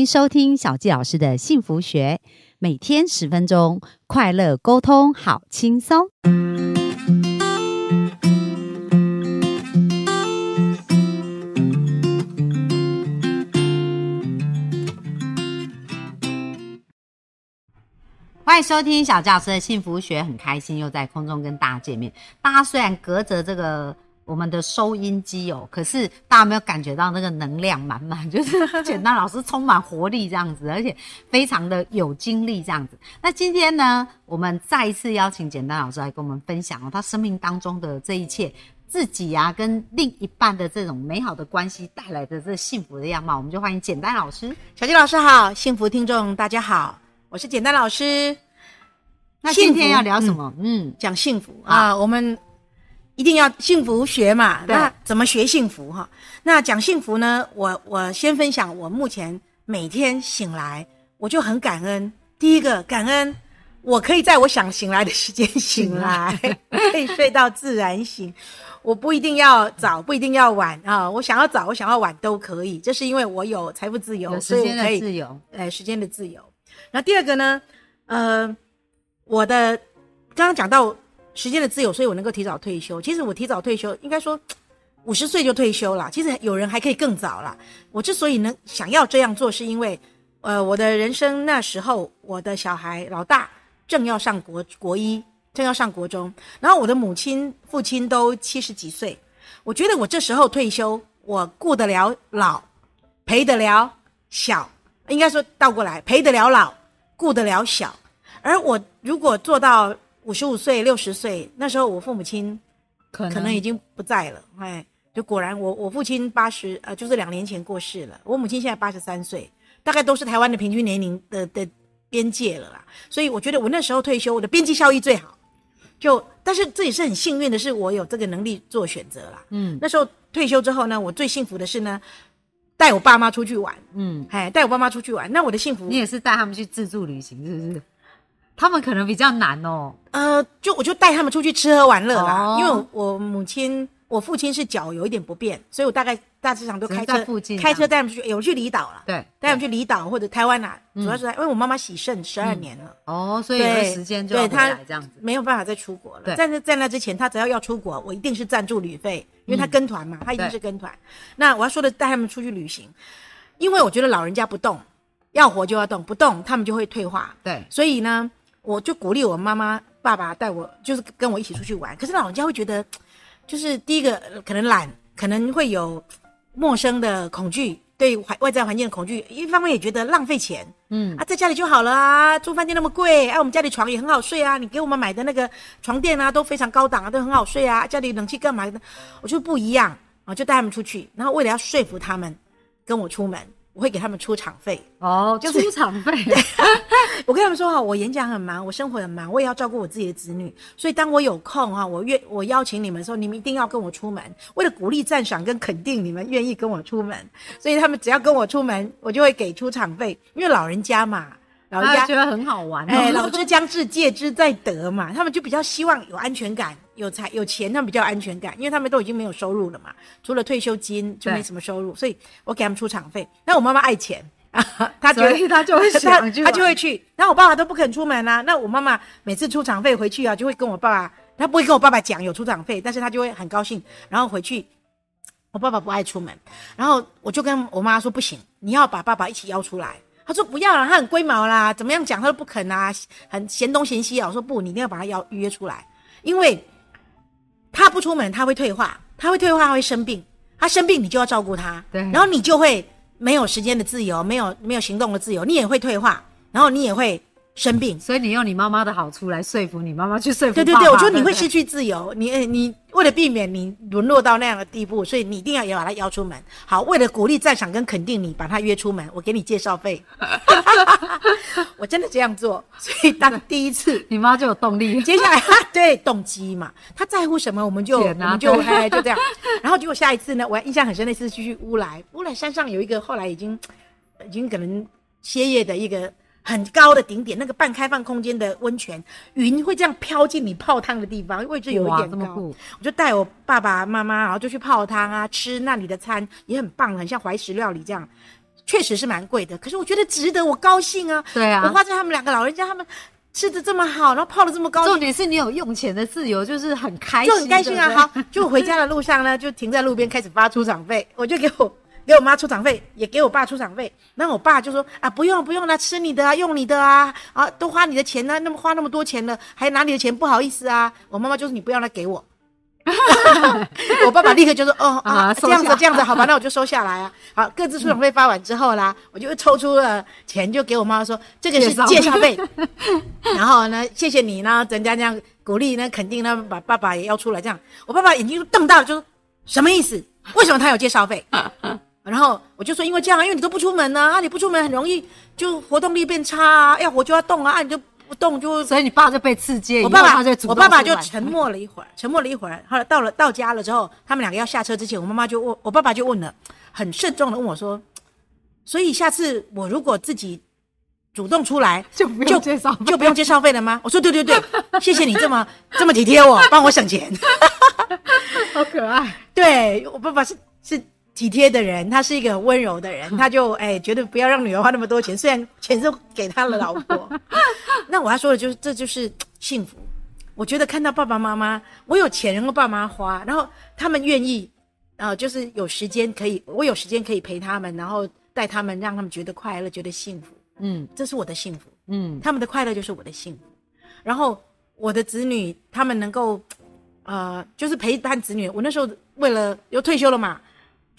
迎收听小纪老师的幸福学，每天十分钟，快乐沟通，好轻松。欢迎收听小教师的幸福学，很开心又在空中跟大家见面。大家虽然隔着这个我们的收音机哦，可是大家没有感觉到那个能量满满，就是简单老师充满活力这样子，而且非常的有精力这样子。那今天呢，我们再一次邀请简单老师来跟我们分享哦，他生命当中的这一切，自己啊跟另一半的这种美好的关系带来的这幸福的样貌，我们就欢迎简单老师。小金老师好，幸福听众大家好，我是简单老师。那今天要聊什么？嗯，讲幸福啊，我们一定要幸福学嘛。那怎么学幸福哈？那讲幸福呢？我我先分享我目前每天醒来，我就很感恩。第一个感恩，我可以在我想醒来的时间醒来，可以睡到自然醒。我不一定要早，不一定要晚啊。我想要早，我想要晚都可以。这是因为我有财富自由，时间所以我可以的自由。呃时间的自由。然后第二个呢，呃，我的刚刚讲到时间的自由，所以我能够提早退休。其实我提早退休，应该说五十岁就退休了。其实有人还可以更早了。我之所以能想要这样做，是因为呃，我的人生那时候，我的小孩老大正要上国国一，正要上国中，然后我的母亲、父亲都七十几岁。我觉得我这时候退休，我顾得了老，陪得了小，应该说倒过来，陪得了老，顾得了小。而我如果做到五十五岁、六十岁，那时候我父母亲可可能已经不在了，哎，就果然我我父亲八十呃，就是两年前过世了，我母亲现在八十三岁，大概都是台湾的平均年龄的的边界了啦。所以我觉得我那时候退休，我的边际效益最好。就但是这也是很幸运的是，我有这个能力做选择啦。嗯那时候退休之后呢，我最幸福的是呢，带我爸妈出去玩，嗯，哎，带我爸妈出去玩。那我的幸福你也是带他们去自助旅行，是不是？他们可能比较难哦。呃，就我就带他们出去吃喝玩乐啦，哦。因为我我母亲、我父亲是脚有一点不便，所以我大概大致上都开车在附近开车带他们去，有去离岛了，对，带他们去离岛或者台湾啦、嗯。主要是因为我妈妈洗肾十二年了，哦，所以时间就对他这样子。没有办法再出国了。对。在那在那之前，他只要要出国，我一定是赞助旅费，因为他嗯跟团嘛，他一定是跟团。那我要说的，带他们出去旅行，因为我觉得老人家不动，要活就要动，不动他们就会退化。对，所以呢，我就鼓励我妈妈、爸爸带我，就是跟我一起出去玩。可是老人家会觉得，就是第一个呃可能懒，可能会有陌生的恐惧，对环外在环境的恐惧。一方面也觉得浪费钱嗯啊，在家里就好了啊，住饭店那么贵，哎、我们家里床也很好睡啊，你给我们买的那个床垫啊都非常高档啊，都很好睡啊，家里冷气干嘛的？我就不一样啊，就带他们出去，然后为了要说服他们跟我出门，我会给他们出场费。哦，就是出场费。我跟他们说哈，我演讲很忙，我生活很忙，我也要照顾我自己的子女，所以当我有空哈，我愿我邀请你们的时候，你们一定要跟我出门，为了鼓励、赞赏跟肯定你们愿意跟我出门，所以他们只要跟我出门，我就会给出场费，因为老人家嘛，老人家觉得很好玩、哦。哎，老之将至，戒之在得嘛，他们就比较希望有安全感，有财有钱，他们比较安全感，因为他们都已经没有收入了嘛，除了退休金就没什么收入，所以我给他们出场费。那我妈妈爱钱啊，她觉得所以他就会他想去玩，他就会去。然后我爸爸都不肯出门啊，那我妈妈每次出场费回去啊，就会跟我爸爸，他不会跟我爸爸讲有出场费，但是他就会很高兴，然后回去。我爸爸不爱出门，然后我就跟我妈说不行，你要把爸爸一起邀出来。他说不要了，他很龟毛啦，怎么样讲他都不肯啊，很嫌东嫌西啊。我说不，你一定要把他邀约出来，因为他不出门他会退化，他会退化，他会生病，他生病你就要照顾他，对然后你就会没有时间的自由，没有没有行动的自由，你也会退化，然后你也会生病。所以你用你妈妈的好处来说服你妈妈去说服对对对，我觉得你会失去自由，你呃你为了避免你沦落到那样的地步，所以你一定要也把他邀出门。好，为了鼓励、赞赏跟肯定你，把他约出门，我给你介绍费。我真的这样做，所以当第一次 你妈就有动力。接下来 对动机嘛，他在乎什么，我们就、啊我们就就这样。然后结果下一次呢，我还印象很深，那次去乌来，乌来山上有一个后来已经已经可能歇业的一个很高的顶点，那个半开放空间的温泉，云会这样飘进你泡汤的地方，位置有一点高。我就带我爸爸妈妈，然后就去泡汤啊，吃那里的餐也很棒，很像怀石料理这样。确实是蛮贵的，可是我觉得值得，我高兴啊。对啊我花在他们两个老人家，他们吃的这么好，然后泡的这么高兴，重点是你有用钱的自由，就是很开心，就很开心啊。好，就回家的路上呢，就停在路边开始发出场费，我就给我给我妈出场费，也给我爸出场费。然后我爸就说啊，不用不用啦，吃你的啊，用你的啊，啊，都花你的钱呢、那么花那么多钱了，还拿你的钱，不好意思啊。我妈妈就是你不要来给我。我爸爸立刻就说：“哦啊，这样子这样子，好吧，那我就收下来啊。好，各自出场费发完之后啦，我就抽出了钱，就给我妈妈说，这个是介绍介绍费。然后呢，谢谢你呢，人家这样鼓励呢，肯定呢，把爸爸也要出来这样。我爸爸眼睛就瞪大了，就说什么意思？为什么他有介绍费？然后我就说，因为这样啊，因为你都不出门呢、啊，你不出门很容易就活动力变差啊，要活就要动啊，啊你就不动就所以你爸就被刺激，我爸爸我爸爸就沉默了一会儿，沉默了一会儿。后来到了到家了之后，他们两个要下车之前，我妈妈就问我爸爸就问了，很慎重的问我说：“所以下次我如果自己主动出来，就不用介绍费就不用介绍费了吗？”我说：“对对对，谢谢你这么这么体贴我，帮我省钱。好可爱，对我爸爸是是体贴的人，他是一个很温柔的人，他就哎觉得不要让女儿花那么多钱，虽然钱是给他的老婆。那我要说的就是这就是幸福。我觉得看到爸爸妈妈，我有钱让爸妈花，然后他们愿意，呃，就是有时间可以，我有时间可以陪他们，然后带他们，让他们觉得快乐，觉得幸福，嗯这是我的幸福。嗯，他们的快乐就是我的幸福。然后我的子女他们能够，呃，就是陪伴子女。我那时候为了又退休了嘛，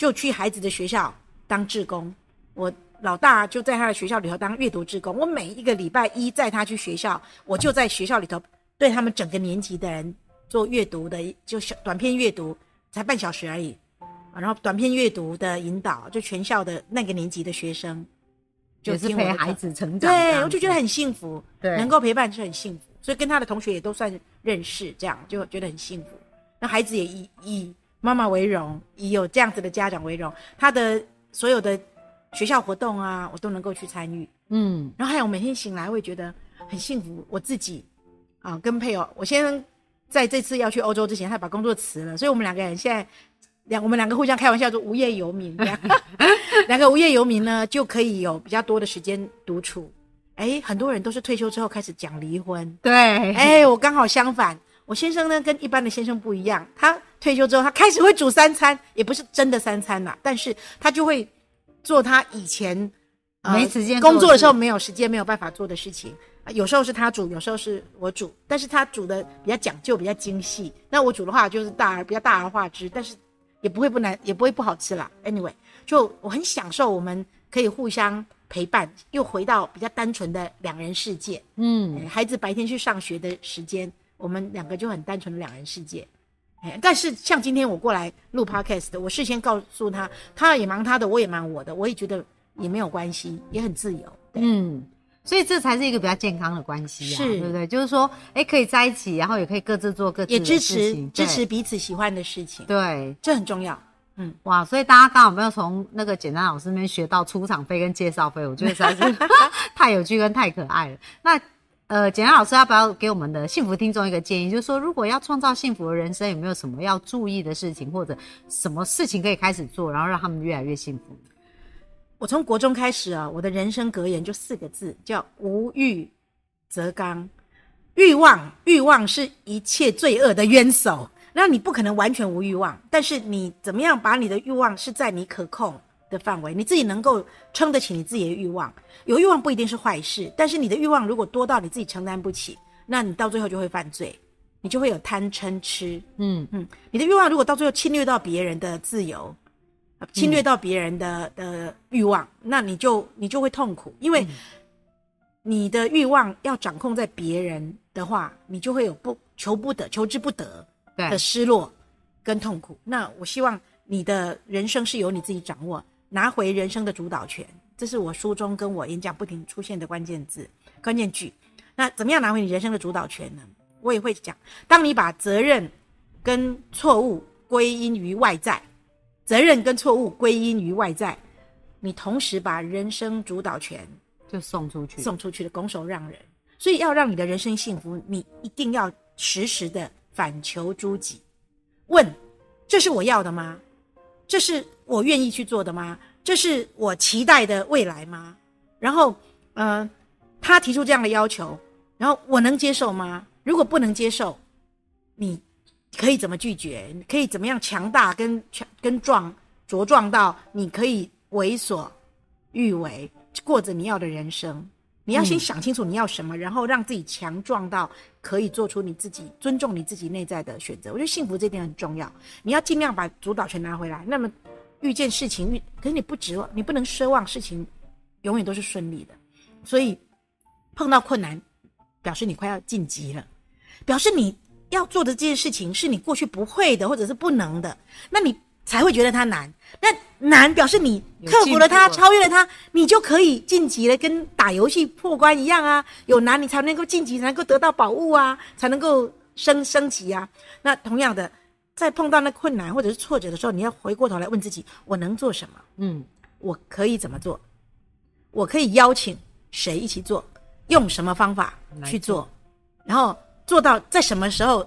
就去孩子的学校当志工。我老大就在他的学校里头当阅读志工。我每一个礼拜一载他去学校，我就在学校里头对他们整个年级的人做阅读的，就小短篇阅读，才半小时而已。啊然后短篇阅读的引导，就全校的那个年级的学生，就就是听我的课陪孩子成长对，我就觉得很幸福，对能够陪伴是很幸福，所以跟他的同学也都算认识，这样就觉得很幸福。那孩子也以以妈妈为荣，以有这样子的家长为荣，他的所有的学校活动啊，我都能够去参与。嗯然后还有每天醒来会觉得很幸福，我自己啊跟配偶，我先生在这次要去欧洲之前，他把工作辞了，所以我们两个人现在两我们两个互相开玩笑说无业游民 两个无业游民呢就可以有比较多的时间独处。哎，很多人都是退休之后开始讲离婚，对，哎，我刚好相反，我先生呢跟一般的先生不一样，他退休之后他开始会煮三餐，也不是真的三餐啦，但是他就会做他以前、呃没时间工作的时候没有时间没有办法做的事情。啊有时候是他煮，有时候是我煮，但是他煮的比较讲究，比较精细。那我煮的话就是大而比较大而化之，但是也不会不难，也不会不好吃啦。Anyway，就我很享受我们可以互相陪伴，又回到比较单纯的两人世界。嗯哎孩子白天去上学的时间，我们两个就很单纯的两人世界。哎，但是像今天我过来录 podcast，我事先告诉他，他也忙他的，我也忙我的，我也觉得也没有关系，也很自由。对嗯。所以这才是一个比较健康的关系啊，是对不对？就是说，哎，可以在一起，然后也可以各自做各自的也支事持情支持彼此喜欢的事情，对，这很重要。嗯哇！所以大家刚好有没有从那个简单老师那边学到出场费跟介绍费？我觉得实在是 太有趣跟太可爱了。那呃，简安老师要不要给我们的幸福听众一个建议？就是说，如果要创造幸福的人生，有没有什么要注意的事情，或者什么事情可以开始做，然后让他们越来越幸福？我从国中开始啊，我的人生格言就四个字，叫无欲则刚。欲望，欲望是一切罪恶的冤首。那你不可能完全无欲望，但是你怎么样把你的欲望是在你可控的范围，你自己能够撑得起你自己的欲望。有欲望不一定是坏事，但是你的欲望如果多到你自己承担不起，那你到最后就会犯罪，你就会有贪嗔痴。嗯嗯，你的欲望如果到最后侵略到别人的自由，呃侵略到别人的、的欲望，那你就你就会痛苦，因为你的欲望要掌控在别人的话，你就会有不求不得、求之不得的失落跟痛苦。那我希望你的人生是由你自己掌握，拿回人生的主导权，这是我书中跟我演讲不停出现的关键字、关键句。那怎么样拿回你人生的主导权呢？我也会讲，当你把责任跟错误归因于外在，责任跟错误归因于外在，你同时把人生主导权就送出去。送出去的拱手让人。所以要让你的人生幸福，你一定要时时的反求诸己，问：这是我要的吗？这是我愿意去做的吗？这是我期待的未来吗？然后，呃，他提出这样的要求，然后我能接受吗？如果不能接受，你可以怎么拒绝？你可以怎么样强大跟强跟壮茁壮到你可以为所欲为，过着你要的人生？你要先想清楚你要什么，然后让自己强壮到可以做出你自己尊重你自己内在的选择。我觉得幸福这点很重要，你要尽量把主导权拿回来。那么遇见事情遇，可是你不指望，你不能奢望事情永远都是顺利的。所以碰到困难，表示你快要晋级了，表示你要做的这件事情是你过去不会的，或者是不能的，那你才会觉得它难。那难表示你克服了它，超越了它，你就可以晋级了，跟打游戏破关一样啊！有难你才能够晋级，才能够得到宝物啊，才能够升升级啊。那同样的，在碰到那困难或者是挫折的时候，你要回过头来问自己：我能做什么？嗯，我可以怎么做？我可以邀请谁一起做？用什么方法去做？然后做到在什么时候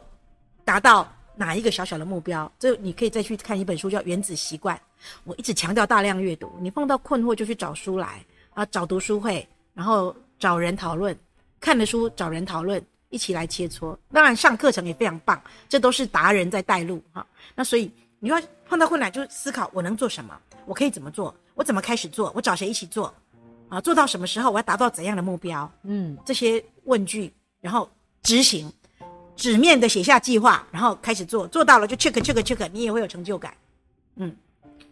达到哪一个小小的目标？这你可以再去看一本书，叫《原子习惯》。我一直强调大量阅读，你碰到困惑就去找书来啊，找读书会，然后找人讨论，看的书找人讨论，一起来切磋。当然上课程也非常棒，这都是达人在带路哈。那所以你要碰到困难就思考我能做什么，我可以怎么做，我怎么开始做，我找谁一起做啊？做到什么时候我要达到怎样的目标？嗯，这些问句，然后执行，纸面的写下计划，然后开始做，做到了就 check check check，你也会有成就感。嗯。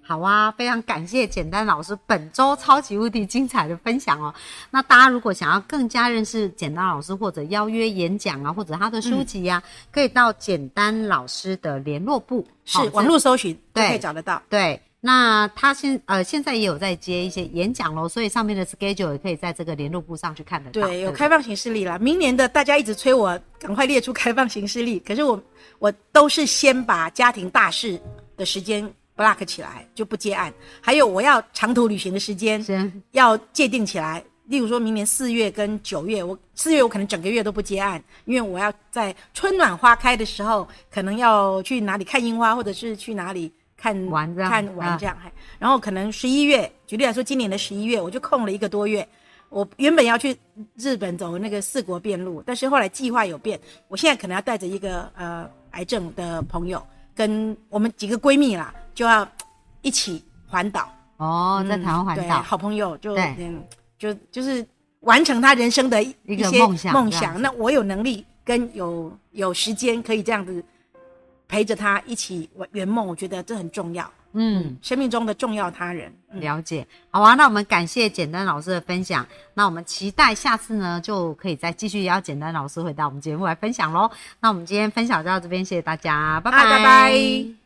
好啊，非常感谢简单老师本周超级无敌精彩的分享哦。那大家如果想要更加认识简单老师，或者邀约演讲啊，或者他的书籍呀，可以到简单老师的联络部，是网络搜寻都可以找得到。对，那他现呃现在也有在接一些演讲喽，所以上面的 schedule 也可以在这个联络部上去看得到。对，有开放形式力了。明年的大家一直催我赶快列出开放形式力，可是我我都是先把家庭大事的时间。Block 起来就不接案，还有我要长途旅行的时间要界定起来。例如说明年四月跟九月，我四月我可能整个月都不接案，因为我要在春暖花开的时候，可能要去哪里看樱花，或者是去哪里看玩看玩这样。然后可能十一月，举例来说，今年的十一月我就空了一个多月，我原本要去日本走那个四国遍路，但是后来计划有变，我现在可能要带着一个呃癌症的朋友。跟我们几个闺蜜啦，就要一起环岛哦，在台湾环岛，好朋友就嗯，就就是完成他人生的一些梦想。梦想，那我有能力跟有有时间可以这样子陪着他一起圆梦，我觉得这很重要。嗯，生命中的重要他人，了解。好啊，那我们感谢简单老师的分享。那我们期待下次呢，就可以再继续邀简单老师回到我们节目来分享喽。那我们今天分享就到这边，谢谢大家，拜拜拜拜。